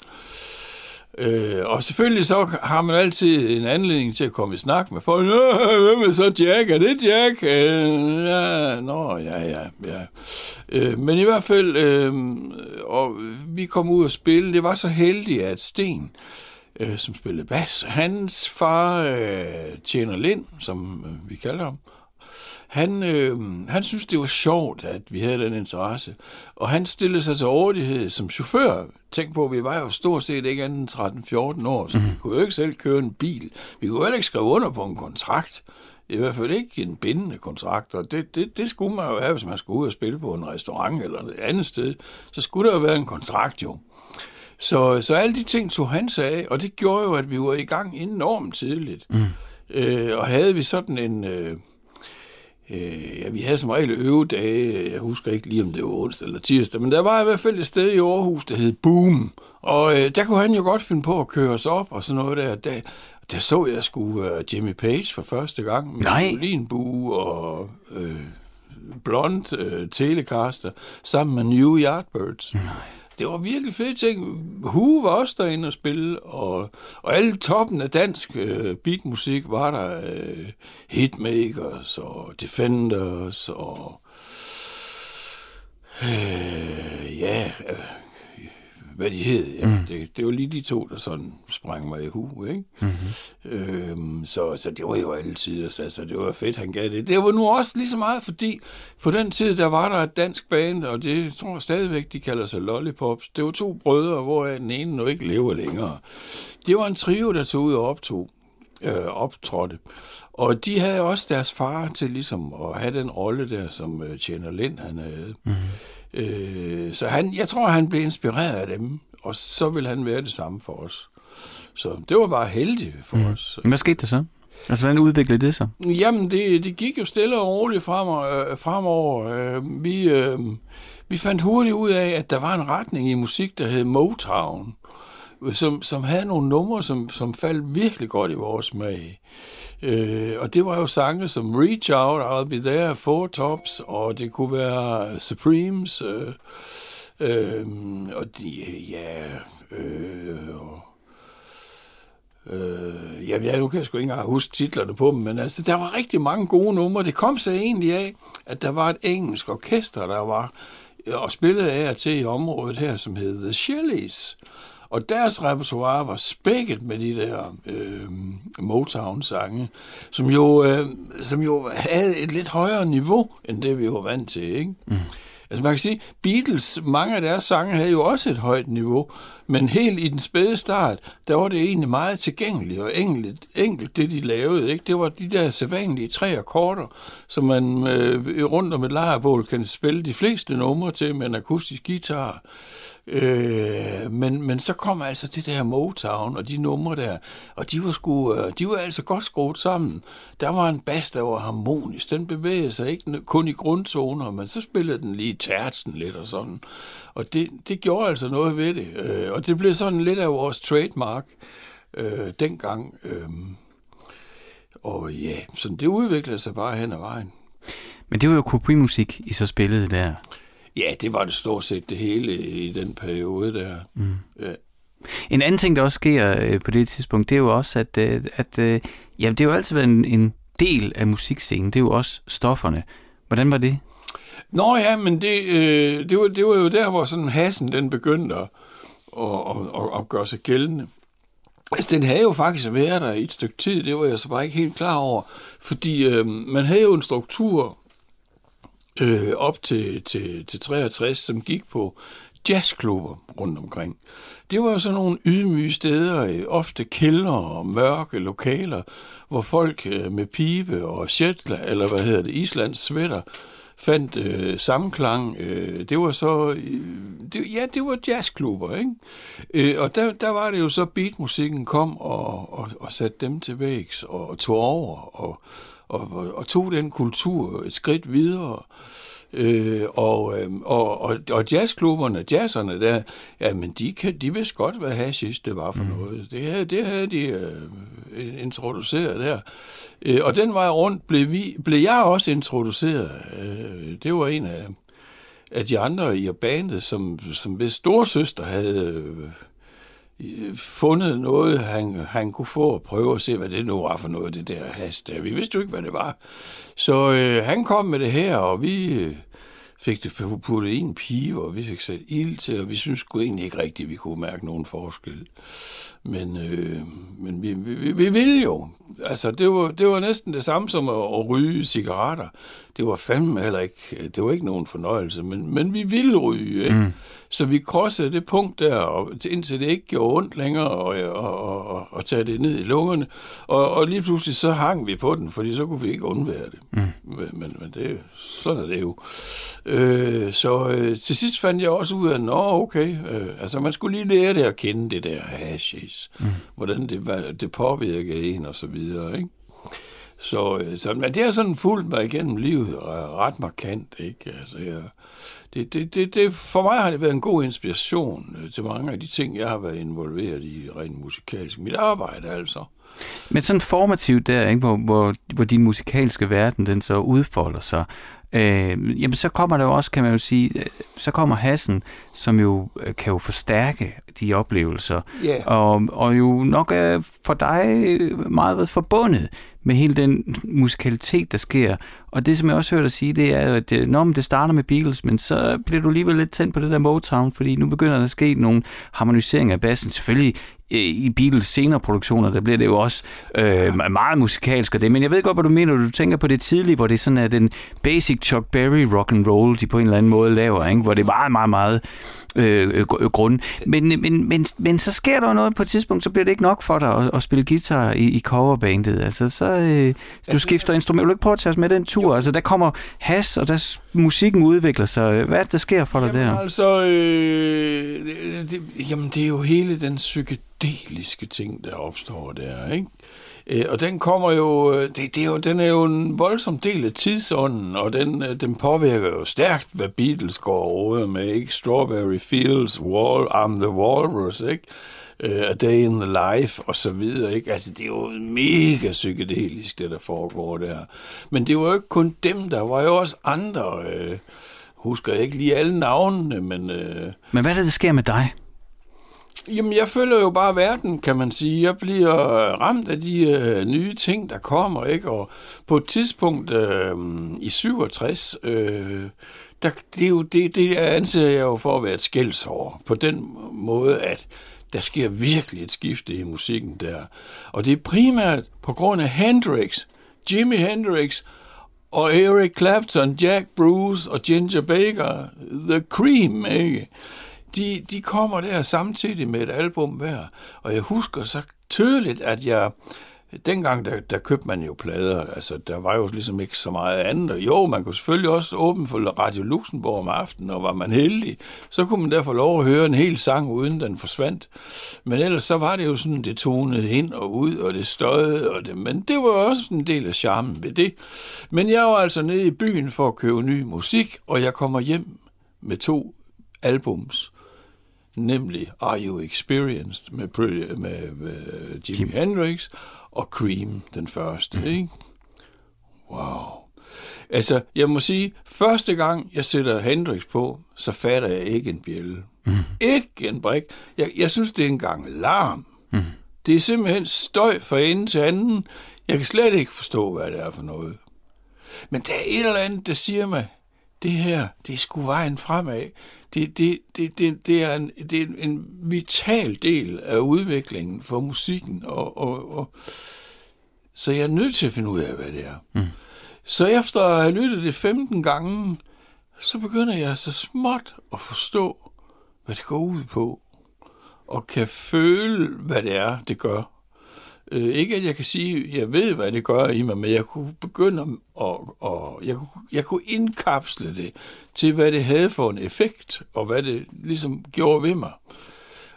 Øh, og selvfølgelig så har man altid en anledning til at komme i snak med folk. Øh, hvem er så Jack? Er det Jack? Øh, ja, nå, ja, ja, ja. Øh, men i hvert fald, øh, og vi kom ud og spille. Det var så heldigt, at Sten, øh, som spillede bas, hans far øh, tjener Lind, som øh, vi kalder ham, han, øh, han synes, det var sjovt, at vi havde den interesse. Og han stillede sig til rådighed som chauffør. Tænk på, vi var jo stort set ikke andet end 13-14 år, så mm. vi kunne jo ikke selv køre en bil. Vi kunne heller ikke skrive under på en kontrakt. I hvert fald ikke en bindende kontrakt, og det, det, det skulle man jo have, hvis man skulle ud og spille på en restaurant eller et andet sted. Så skulle der jo være en kontrakt jo. Så, så alle de ting tog han sig af, og det gjorde jo, at vi var i gang enormt tidligt. Mm. Øh, og havde vi sådan en... Øh, Øh, ja, vi havde som regel øvedage. Jeg husker ikke lige, om det var onsdag eller tirsdag, men der var i hvert fald et sted i Aarhus, der hed Boom. Og øh, der kunne han jo godt finde på at køre os op og sådan noget der. Der, der så jeg sgu uh, Jimmy Page for første gang med Nej. violinbue og øh, blond øh, telecaster sammen med New Yardbirds. Nej det var virkelig fedt ting. Hue var også derinde og spille, og, og alle toppen af dansk øh, beatmusik var der. Øh, Hitmakers og Defenders og... Øh, ja, øh, hvad de hed. Ja. Mm. Det, det var lige de to, der sådan sprang mig i hu, ikke? Mm-hmm. Øhm, så, så det var jo altid, altså, det var fedt, han gav det. Det var nu også lige så meget, fordi på den tid, der var der et dansk band, og det tror jeg stadigvæk, de kalder sig Lollipops. Det var to brødre, hvor den ene nu ikke lever længere. Det var en trio, der tog ud og optog, øh, optrådte. Og de havde også deres far til ligesom at have den rolle der, som øh, Tjener Lind, han havde. Mm-hmm. Øh, så han, jeg tror, han blev inspireret af dem, og så vil han være det samme for os. Så det var bare heldigt for mm. os. Hvad skete der så? Altså, hvordan udviklede det sig? Jamen, det, det gik jo stille og roligt frem, øh, fremover. Øh, vi, øh, vi fandt hurtigt ud af, at der var en retning i musik, der hed Motown, som, som havde nogle numre, som, som faldt virkelig godt i vores smag. Øh, og det var jo sange som Reach Out, I'll Be There, Four Tops, og det kunne være Supremes, øh, øh, og de, ja, øh, og, øh, ja, jeg, nu kan jeg sgu ikke engang huske titlerne på dem, men altså, der var rigtig mange gode numre. Det kom så egentlig af, at der var et engelsk orkester, der var øh, og spillede af og til i området her, som hed The Shelleys. Og deres repertoire var spækket med de der øh, Motown-sange, som jo, øh, som jo havde et lidt højere niveau, end det vi var vant til, ikke? Mm. Altså man kan sige, Beatles, mange af deres sange havde jo også et højt niveau, men helt i den spæde start, der var det egentlig meget tilgængeligt og enkelt, enkelt det de lavede. Ikke? Det var de der sædvanlige tre akkorder, som man øh, rundt om et lejrbål kan spille de fleste numre til med en akustisk guitar. Øh, men, men så kom altså det der Motown og de numre der, og de var, sgu, øh, de var altså godt skruet sammen. Der var en bas, der var harmonisk. Den bevægede sig ikke kun i grundtoner, men så spillede den lige tertsen lidt og sådan. Og det, det gjorde altså noget ved det. Øh, og det blev sådan lidt af vores trademark øh, dengang. Øh, og ja, så det udviklede sig bare hen ad vejen. Men det var jo kopimusik, I så spillede der. Ja, det var det stort set det hele i den periode der. Mm. Ja. En anden ting, der også sker øh, på det tidspunkt, det er jo også, at, øh, at øh, ja, det har jo altid været en, en del af musikscenen. Det er jo også stofferne. Hvordan var det? Nå ja, men det, øh, det, var, det var jo der, hvor sådan hassen den begyndte at, at, at, at gøre sig gældende. Altså, den havde jo faktisk været der i et stykke tid, det var jeg så bare ikke helt klar over, fordi øh, man havde jo en struktur øh, op til, til, til 63, som gik på jazzklubber rundt omkring. Det var sådan nogle ydmyge steder, øh, ofte kældre og mørke lokaler, hvor folk øh, med pibe og shetla, eller hvad hedder det, Islands sweater, fandt øh, sammenklang. Øh, det var så, øh, det, ja, det var jazzklubber, ikke? Øh, og der, der var det jo så, beatmusikken kom og, og, og satte dem til vægs og, og tog over og, og, og, og tog den kultur et skridt videre. Øh, og, øh, og, og, og jazzklubberne, jazzerne der, jamen de, kan, de vidste godt, hvad hashish det var for mm. noget. Det det havde de øh, introduceret der. Øh, og den vej rundt blev, vi, blev jeg også introduceret. Øh, det var en af, af de andre i bandet, som, som ved storsøster havde øh, fundet noget, han, han kunne få og prøve at se, hvad det nu var for noget, det der has der. Vi vidste jo ikke, hvad det var. Så øh, han kom med det her, og vi øh, fik det puttet i en pive, og vi fik sat ild til, og vi synes sgu egentlig ikke rigtigt, at vi kunne mærke nogen forskel. Men, øh, men vi, vi, vi ville jo. Altså, det var, det var næsten det samme som at, at ryge cigaretter. Det var fandme heller ikke, det var ikke nogen fornøjelse, men, men vi ville ryge, ikke? Mm. Så vi krossede det punkt der, og, indtil det ikke gjorde ondt længere, og, og, og, og, og tage det ned i lungerne. Og, og lige pludselig så hang vi på den, fordi så kunne vi ikke undvære det. Mm. Men, men, men det, sådan er det jo. Øh, så øh, til sidst fandt jeg også ud af, nå okay, øh, altså man skulle lige lære det at kende det der præcis, mm. hvordan det, det påvirkede en og så videre, ikke? Så, øh, så men det har sådan fulgt mig igennem livet ret markant, ikke? Altså, jeg, det, det, det, det, for mig har det været en god inspiration øh, til mange af de ting, jeg har været involveret i rent musikalsk. Mit arbejde altså. Men sådan formativt der, ikke, hvor, hvor, hvor din musikalske verden den så udfolder sig, øh, jamen så kommer der jo også, kan man jo sige, øh, så kommer Hassen, som jo øh, kan jo forstærke de oplevelser, yeah. og, og jo nok er for dig meget forbundet med hele den musikalitet, der sker. Og det, som jeg også hørte dig sige, det er, at når det starter med Beatles, men så bliver du alligevel lidt tændt på det der Motown, fordi nu begynder der at ske nogle harmoniseringer af bassen. Selvfølgelig i Beatles senere produktioner, der bliver det jo også øh, meget musikalsk og det. Men jeg ved godt, hvad du mener. Du tænker på det tidlige, hvor det sådan er den basic Chuck Berry rock and roll, de på en eller anden måde laver, ikke? hvor det er meget, meget, meget øh, øh, grund. Men, men, men, men så sker der noget på et tidspunkt, så bliver det ikke nok for dig at, at spille guitar i, i coverbandet. Altså, så øh, du skifter instrument. Vil du ikke prøve at tage os med den tur? Jo. Altså, der kommer has, og der musikken udvikler sig. Hvad er det, der sker for dig jamen, der? Altså, øh, det, det, jamen, det er jo hele den psykedeliske ting, der opstår der, ikke? Øh, og den kommer jo, øh, det, det er jo, den er jo en voldsom del af tidsånden, og den, øh, den påvirker jo stærkt, hvad Beatles går over med, ikke? Strawberry Fields, Wall, I'm the Walrus, ikke? Øh, A Day in the Life, og så videre, ikke? Altså, det er jo mega psykedelisk, det der foregår der. Men det var jo ikke kun dem, der var jo også andre, Øh, husker jeg ikke lige alle navnene, men... Øh... men hvad er det, der sker med dig? Jamen, jeg følger jo bare verden, kan man sige. Jeg bliver ramt af de øh, nye ting, der kommer, ikke? Og på et tidspunkt øh, i 67, øh, der, det, er jo, det, det anser jeg jo for at være et skældsår. På den måde, at der sker virkelig et skifte i musikken der. Og det er primært på grund af Hendrix, Jimi Hendrix, og Eric Clapton, Jack Bruce og Ginger Baker, The Cream, ikke? De, de kommer der samtidig med et album hver. Og jeg husker så tydeligt, at jeg... Dengang, der, der købte man jo plader. Altså, der var jo ligesom ikke så meget andet. Jo, man kunne selvfølgelig også åbne for Radio Luxembourg om aftenen, og var man heldig, så kunne man derfor lov at høre en hel sang, uden den forsvandt. Men ellers så var det jo sådan, det tonede ind og ud, og det støjede, og det, men det var også en del af charmen ved det. Men jeg var altså nede i byen for at købe ny musik, og jeg kommer hjem med to albums nemlig Are You Experienced med, med, med, med Jimi Jim. Hendrix og Cream, den første. Mm. Ikke? Wow. Altså, jeg må sige, første gang jeg sætter Hendrix på, så fatter jeg ikke en bjælle. Mm. Ikke en brik. Jeg, jeg synes, det er engang larm. Mm. Det er simpelthen støj fra ende til anden. Jeg kan slet ikke forstå, hvad det er for noget. Men der er et eller andet, der siger mig, det her, det er sgu vejen fremad det, det, det, det, det, er en, det er en vital del af udviklingen for musikken, og, og, og, så jeg er nødt til at finde ud af, hvad det er. Mm. Så efter at have lyttet det 15 gange, så begynder jeg så småt at forstå, hvad det går ud på, og kan føle, hvad det er, det gør. Øh, ikke at jeg kan sige, jeg ved, hvad det gør i mig, men jeg kunne begynde at, og jeg, kunne, jeg kunne indkapsle det til, hvad det havde for en effekt, og hvad det ligesom gjorde ved mig.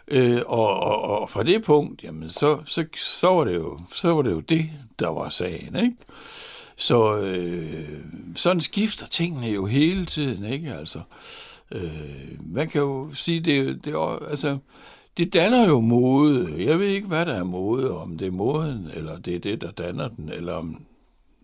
Øh, og, og, og fra det punkt, jamen, så, så, så, var det jo, så var det jo det, der var sagen, ikke? Så øh, sådan skifter tingene jo hele tiden, ikke? Altså, øh, man kan jo sige, det, det altså, det danner jo mode. Jeg ved ikke, hvad der er mode, om det er moden, eller det er det, der danner den, eller om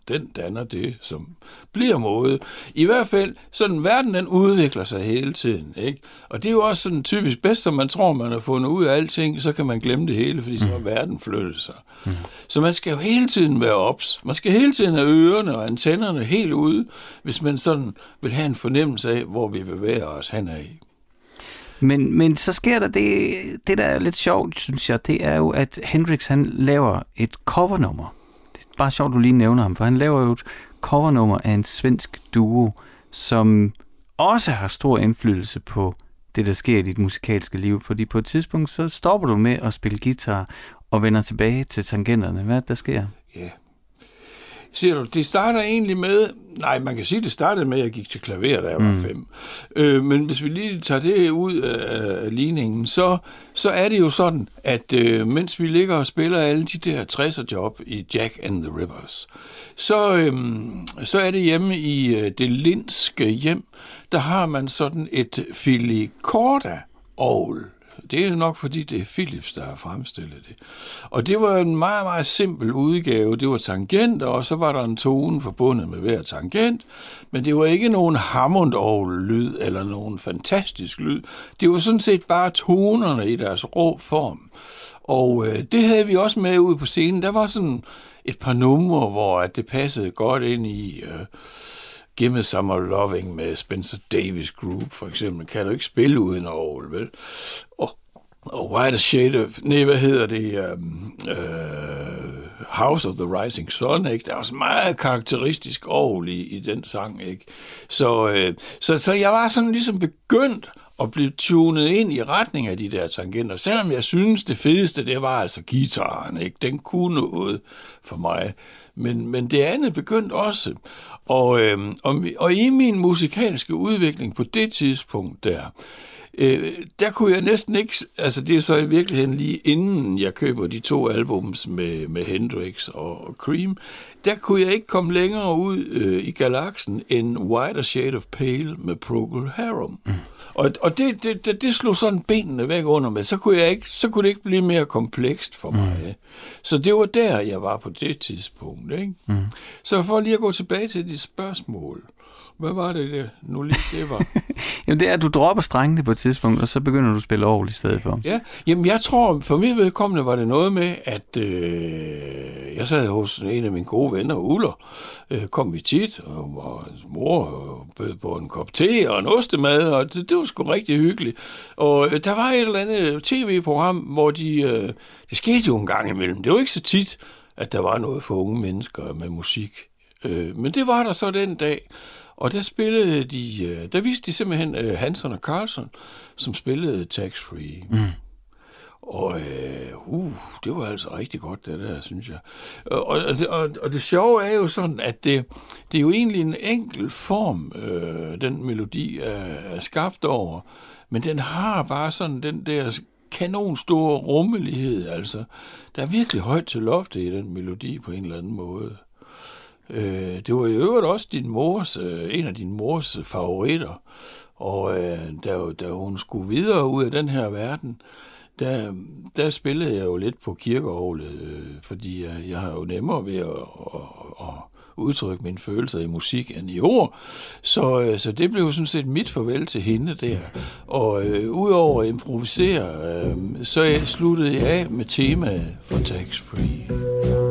den danner det, som bliver mode. I hvert fald, sådan verden den udvikler sig hele tiden. Ikke? Og det er jo også sådan typisk bedst, som man tror, man har fundet ud af alting, så kan man glemme det hele, fordi så har verden flyttet sig. Mm. Så man skal jo hele tiden være ops. Man skal hele tiden have ørerne og antennerne helt ude, hvis man sådan vil have en fornemmelse af, hvor vi bevæger os henad. Men, men så sker der det, det, der er lidt sjovt, synes jeg, det er jo, at Hendrix han laver et covernummer. Det er bare sjovt, du lige nævner ham, for han laver jo et covernummer af en svensk duo, som også har stor indflydelse på det, der sker i dit musikalske liv. Fordi på et tidspunkt, så stopper du med at spille guitar og vender tilbage til tangenterne. Hvad der sker? Ja. Ser du, det starter egentlig med, nej, man kan sige, det startede med, at jeg gik til klaver, da jeg var mm. fem. Øh, men hvis vi lige tager det ud af, ligningen, så, så er det jo sådan, at øh, mens vi ligger og spiller alle de der 60'er job i Jack and the Rivers, så, øh, så er det hjemme i øh, det lindske hjem, der har man sådan et filicorda ovl det er nok fordi, det er Philips, der har fremstillet det. Og det var en meget, meget simpel udgave. Det var tangenter, og så var der en tone forbundet med hver tangent. Men det var ikke nogen hammond lyd eller nogen fantastisk lyd. Det var sådan set bare tonerne i deres rå form. Og øh, det havde vi også med ude på scenen. Der var sådan et par numre, hvor at det passede godt ind i... Øh, Give Me Some Loving med Spencer Davis Group, for eksempel, kan du ikke spille uden Aarhus, vel? Og, og White Shade of, nej, hvad hedder det, um, uh, House of the Rising Sun, ikke? Der er også meget karakteristisk Aarhus i, i den sang, ikke? Så, uh, så, så jeg var sådan ligesom begyndt at blive tunet ind i retning af de der tangenter, selvom jeg synes, det fedeste, det var altså gitaren, ikke? Den kunne noget for mig. Men, men det andet begyndte også. Og, øh, og, og i min musikalske udvikling på det tidspunkt der, øh, der kunne jeg næsten ikke, altså det er så i virkeligheden lige inden jeg køber de to albums med, med Hendrix og, og Cream, der kunne jeg ikke komme længere ud øh, i galaksen end Wider Shade of Pale med Procol Harum. Mm. Og, og det, det, det, det slog sådan benene væk under mig. Så kunne, jeg ikke, så kunne det ikke blive mere komplekst for mig. Mm. Så det var der, jeg var på det tidspunkt. Ikke? Mm. Så for lige at gå tilbage til dit spørgsmål. Hvad var det, det nu lige det var? jamen det er, at du dropper strengene på et tidspunkt, og så begynder du at spille over i stedet for. Ja, jamen jeg tror, for mit vedkommende var det noget med, at øh, jeg sad hos en af mine gode venner, Uller, øh, kom vi tit, og, og hans mor bød på en kop te og en ostemad, og det, det var sgu rigtig hyggeligt. Og øh, der var et eller andet tv-program, hvor de, øh, det skete jo en gang imellem. Det var ikke så tit, at der var noget for unge mennesker med musik. Øh, men det var der så den dag. Og der spillede de, øh, der viste de simpelthen uh, Hansen og Carlson, som spillede Tax Free. Mm. Og uh, uh, det var altså rigtig godt, det der, synes jeg. Og, og, det, og, og det sjove er jo sådan, at det, det er jo egentlig en enkel form, uh, den melodi er, er skabt over, men den har bare sådan den der kanon store rummelighed, altså. Der er virkelig højt til loftet i den melodi på en eller anden måde. Øh, det var i øvrigt også din mors, øh, en af din mors favoritter. Og øh, da, da hun skulle videre ud af den her verden, der, der spillede jeg jo lidt på kirkeovlet, øh, fordi jeg, jeg har jo nemmere ved at, at, at udtrykke mine følelser i musik end i ord. Så, øh, så det blev sådan set mit farvel til hende der. Og øh, udover at improvisere, øh, så sluttede jeg af med temaet for Tax Free.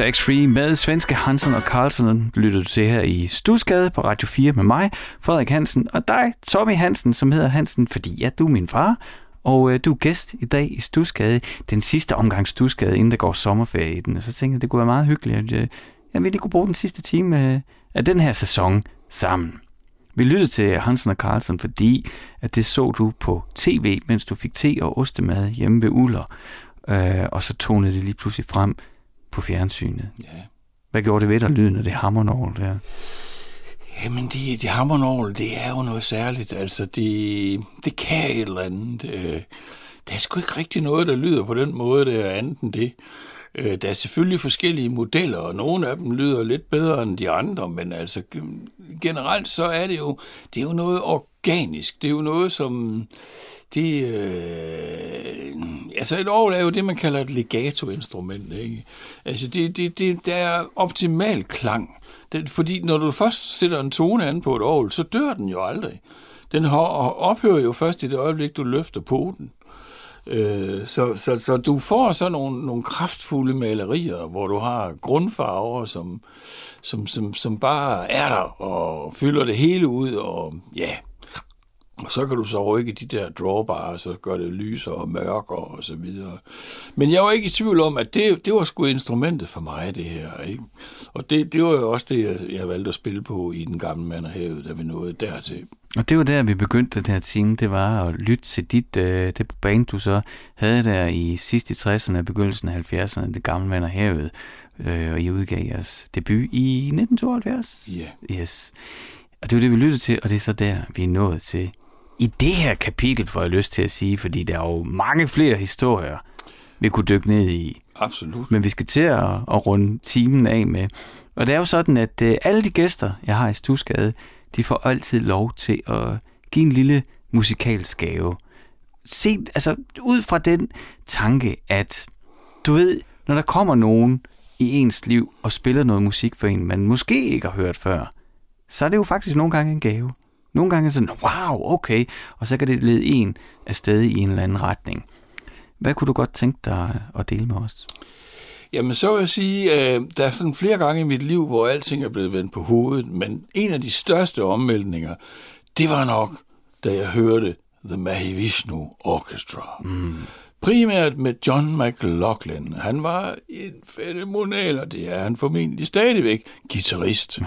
Tax Free med svenske Hansen og Carlsen lytter du til her i Stusgade på Radio 4 med mig, Frederik Hansen, og dig, Tommy Hansen, som hedder Hansen, fordi ja, du er min far, og øh, du er gæst i dag i Stusgade, den sidste omgang Stusgade, inden der går sommerferie i den. Og så tænkte jeg, det kunne være meget hyggeligt, at øh, jeg ville kunne bruge den sidste time øh, af den her sæson sammen. Vi lyttede til Hansen og Carlsen, fordi at det så du på tv, mens du fik te og ostemad hjemme ved Uller. Øh, og så tonede det lige pludselig frem på fjernsynet. Ja. Hvad gjorde det ved dig, lyden af det hammernorgel der? Jamen, de, de hammernorgel, det er jo noget særligt. Altså, det, det kan et eller andet. Øh, Der er sgu ikke rigtig noget, der lyder på den måde, der er andet end det. Øh, Der er selvfølgelig forskellige modeller, og nogle af dem lyder lidt bedre end de andre, men altså gen- generelt så er det jo, det er jo noget organisk. Det er jo noget, som det, øh, altså et orgel er jo det, man kalder et legato-instrument. Ikke? Altså det, det, det, der er optimal klang. Det, fordi når du først sætter en tone an på et orgel, så dør den jo aldrig. Den ophører jo først i det øjeblik, du løfter poten. Øh, så, så, så du får så nogle, nogle kraftfulde malerier, hvor du har grundfarver, som, som, som, som bare er der og fylder det hele ud, og ja, og så kan du så rykke de der drawbars, så gør det lysere og mørkere og så videre. Men jeg var ikke i tvivl om, at det, det var sgu instrumentet for mig, det her. Ikke? Og det, det var jo også det, jeg, jeg valgte at spille på i den gamle mand og havet, da vi nåede dertil. Og det var der, vi begyndte den her time, det var at lytte til dit, øh, det band, du så havde der i sidst i 60'erne, begyndelsen af 70'erne, det gamle mand og havet, øh, og I udgav jeres debut i 1972. Ja. Yes. Og det var det, vi lyttede til, og det er så der, vi er nået til i det her kapitel, får jeg lyst til at sige, fordi der er jo mange flere historier, vi kunne dykke ned i. Absolut. Men vi skal til at, at runde timen af med. Og det er jo sådan, at øh, alle de gæster, jeg har i Stusgade, de får altid lov til at give en lille musikalsk gave. Se, altså ud fra den tanke, at du ved, når der kommer nogen i ens liv og spiller noget musik for en, man måske ikke har hørt før, så er det jo faktisk nogle gange en gave. Nogle gange er sådan, wow, okay, og så kan det lede en afsted i en eller anden retning. Hvad kunne du godt tænke dig at dele med os? Jamen, så vil jeg sige, øh, der er sådan flere gange i mit liv, hvor alting er blevet vendt på hovedet, men en af de største omvæltninger, det var nok, da jeg hørte The Mahavishnu Orchestra. Mm. Primært med John McLaughlin. Han var en fænomenal, og det er han formentlig stadigvæk, guitarist. Ja.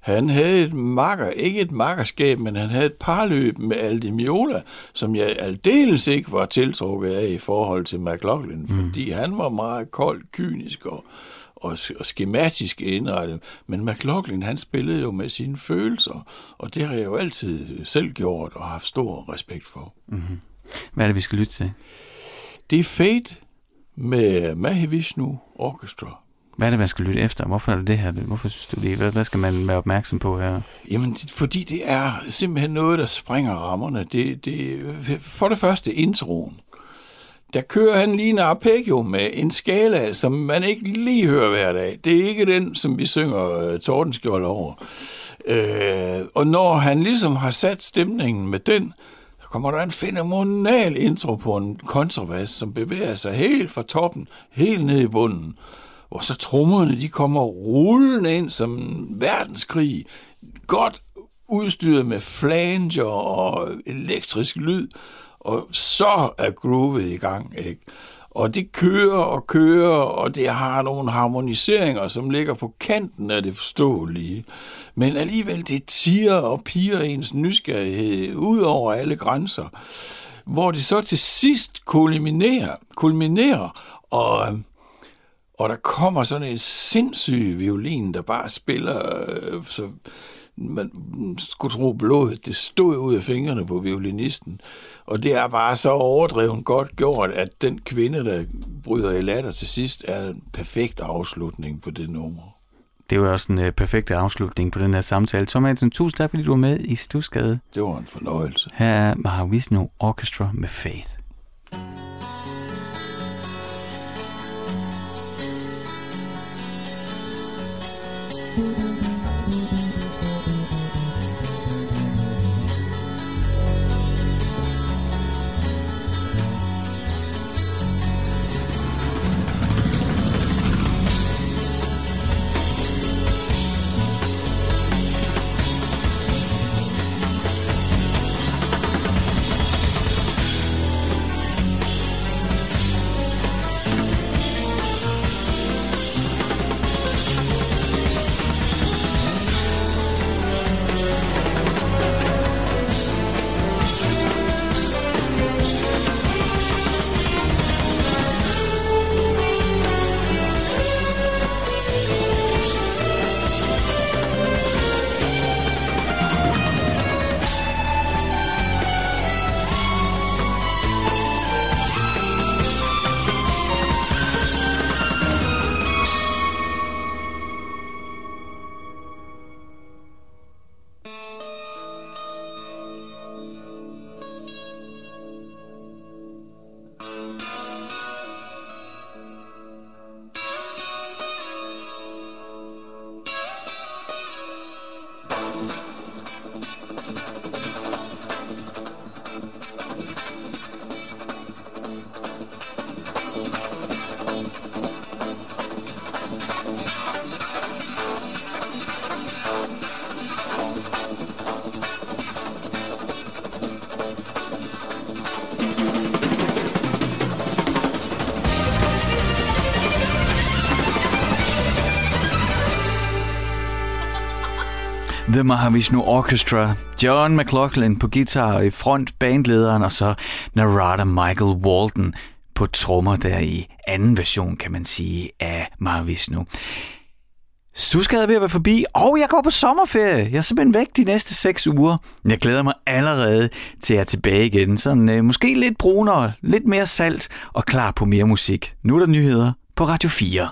Han havde et makker, ikke et makkerskab, men han havde et parløb med Aldi Miola, som jeg aldeles ikke var tiltrukket af i forhold til McLaughlin, fordi han var meget kold, kynisk og, og, og skematisk indrettet. Men McLaughlin, han spillede jo med sine følelser, og det har jeg jo altid selv gjort og haft stor respekt for. Hvad er det, vi skal lytte til? Det er Fate med Mahavishnu Orchestra. Hvad er det, man skal lytte efter? Hvorfor er det det her? Hvorfor synes du det? Hvad, hvad skal man være opmærksom på her? Jamen, fordi det er simpelthen noget, der springer rammerne. Det, det, for det første, introen. der kører han lige en arpeggio med en skala, som man ikke lige hører hver dag. Det er ikke den, som vi synger øh, uh, Tordenskjold over. Uh, og når han ligesom har sat stemningen med den, så kommer der en fenomenal intro på en kontrabas, som bevæger sig helt fra toppen, helt ned i bunden. Hvor så trommerne, de kommer rullende ind som en verdenskrig. Godt udstyret med flanger og elektrisk lyd, og så er groovet i gang, ikke? Og det kører og kører, og det har nogle harmoniseringer, som ligger på kanten af det forståelige. Men alligevel, det tiger og piger ens nysgerrighed ud over alle grænser. Hvor det så til sidst kulminerer, kulminerer og, øhm, og der kommer sådan en sindssyg violin, der bare spiller øh, så man skulle tro blodet, det stod ud af fingrene på violinisten. Og det er bare så overdrevet godt gjort, at den kvinde, der bryder i latter til sidst, er en perfekt afslutning på det nummer. Det var også en uh, perfekt afslutning på den her samtale. Tom Hansen, tusind tak, fordi du var med i Stusgade. Det var en fornøjelse. Her er Mahavishnu Orchestra med Faith. The Mahavishnu Orchestra. John McLaughlin på guitar og i front bandlederen, og så Narada Michael Walton på trommer der i anden version, kan man sige, af Mahavishnu. Stusgade er ved at være forbi, og jeg går på sommerferie. Jeg er simpelthen væk de næste seks uger. Jeg glæder mig allerede til at være tilbage igen. Sådan, øh, måske lidt brunere, lidt mere salt og klar på mere musik. Nu er der nyheder på Radio 4.